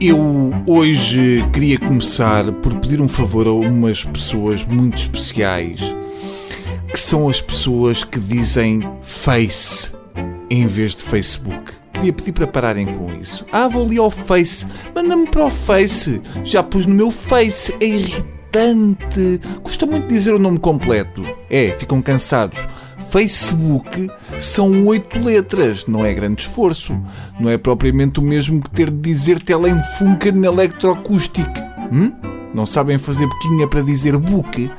Eu hoje queria começar por pedir um favor a umas pessoas muito especiais, que são as pessoas que dizem Face em vez de Facebook. Queria pedir para pararem com isso. Ah, vou ali ao Face. Manda-me para o Face. Já pus no meu Face. É irritante. Custa muito dizer o nome completo. É, ficam cansados. Facebook são oito letras, não é grande esforço. Não é propriamente o mesmo que ter de dizer Telefunken Electroacoustic. Hum? Não sabem fazer boquinha para dizer book?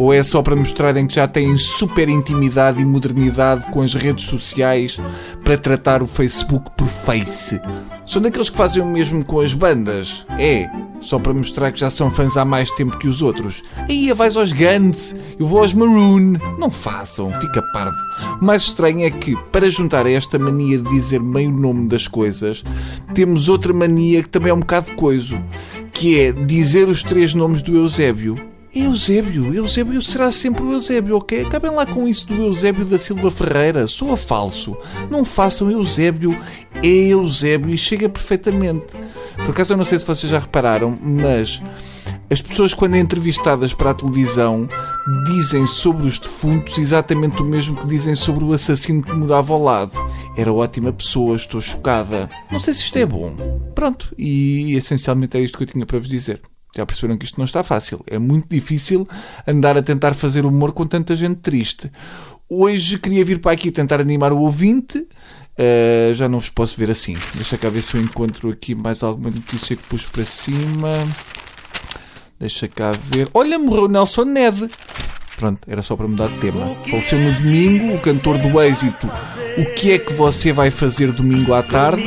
Ou é só para mostrarem que já têm super intimidade e modernidade com as redes sociais para tratar o Facebook por Face? São daqueles que fazem o mesmo com as bandas? É, só para mostrar que já são fãs há mais tempo que os outros. Aí vais aos Guns, eu vou aos Maroon. Não façam, fica parvo. O mais estranho é que, para juntar a esta mania de dizer meio nome das coisas, temos outra mania que também é um bocado coiso, que é dizer os três nomes do Eusébio. Eusébio, Eusébio será sempre o Eusébio, ok? Acabem lá com isso do Eusébio da Silva Ferreira. Soa falso. Não façam Eusébio, é Eusébio e chega perfeitamente. Por acaso eu não sei se vocês já repararam, mas as pessoas, quando entrevistadas para a televisão, dizem sobre os defuntos exatamente o mesmo que dizem sobre o assassino que morava ao lado. Era ótima pessoa, estou chocada. Não sei se isto é bom. Pronto, e essencialmente é isto que eu tinha para vos dizer. Já perceberam que isto não está fácil. É muito difícil andar a tentar fazer humor com tanta gente triste. Hoje queria vir para aqui tentar animar o ouvinte. Uh, já não vos posso ver assim. Deixa cá ver se eu encontro aqui mais alguma notícia que pus para cima. Deixa cá ver. Olha, morreu Nelson Ned. Pronto, era só para mudar de tema. Faleceu no domingo o cantor do êxito O que é que você vai fazer domingo à tarde?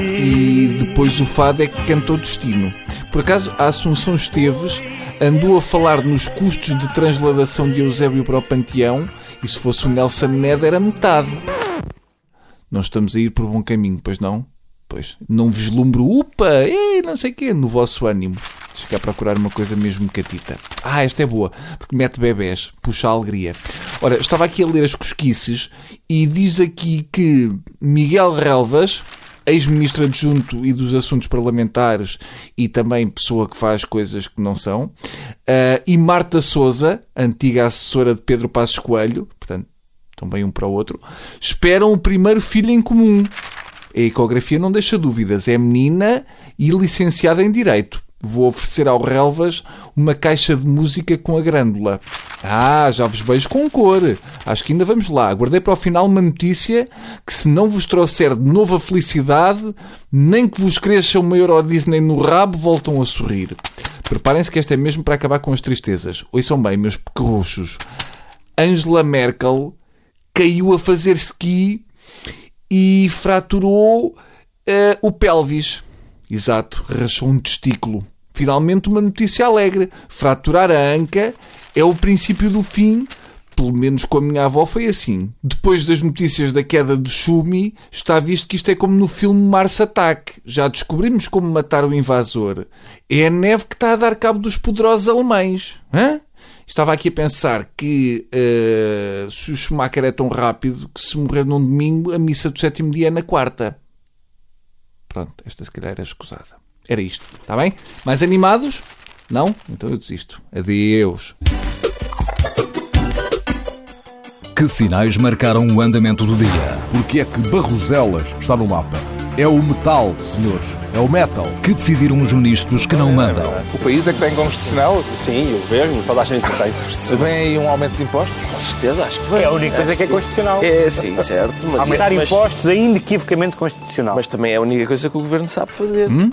E depois o fado é que cantou Destino. Por acaso, a Assunção Esteves andou a falar nos custos de transladação de Eusébio para o Panteão e se fosse o Nelson Ned era metade. Não estamos a ir por bom caminho, pois não? Pois. Não vislumbro, upa, ei, não sei o quê, no vosso ânimo. Fica a procurar uma coisa mesmo catita. Ah, esta é boa, porque mete bebés, puxa a alegria. Ora, estava aqui a ler as cosquices e diz aqui que Miguel Relvas, ex-ministro adjunto e dos assuntos parlamentares e também pessoa que faz coisas que não são, uh, e Marta Souza, antiga assessora de Pedro Passos Coelho, portanto, também um para o outro, esperam o primeiro filho em comum. A ecografia não deixa dúvidas, é menina e licenciada em Direito. Vou oferecer ao Relvas uma caixa de música com a grândula. Ah, já vos vejo com cor. Acho que ainda vamos lá. Guardei para o final uma notícia que, se não vos trouxer de novo a felicidade, nem que vos cresça uma Euro Disney no rabo, voltam a sorrir. Preparem-se que esta é mesmo para acabar com as tristezas. Ouçam bem, meus pequerruchos. Angela Merkel caiu a fazer ski e fraturou uh, o pelvis. Exato, rachou um testículo. Finalmente uma notícia alegre. Fraturar a anca é o princípio do fim. Pelo menos com a minha avó foi assim. Depois das notícias da queda de Schumi, está visto que isto é como no filme Mars Attack. Já descobrimos como matar o invasor. É a neve que está a dar cabo dos poderosos alemães. Hã? Estava aqui a pensar que uh, se o Schumacher é tão rápido que se morrer num domingo, a missa do sétimo dia é na quarta. Pronto, esta se calhar era escusada. Era isto, está bem? Mais animados? Não? Então eu desisto. Adeus. Que sinais marcaram o andamento do dia? Porque é que Barroselas está no mapa? É o metal, senhores. É o metal. Que decidiram os ministros que não mandam? O país é que tem constitucional? Sim, o governo, toda a gente tem. Se vem aí um aumento de impostos? Com certeza, acho que vem. É a única coisa que é constitucional. É, sim, certo. Mas, Aumentar impostos é inequivocamente constitucional. Mas também é a única coisa que o governo sabe fazer. Hum?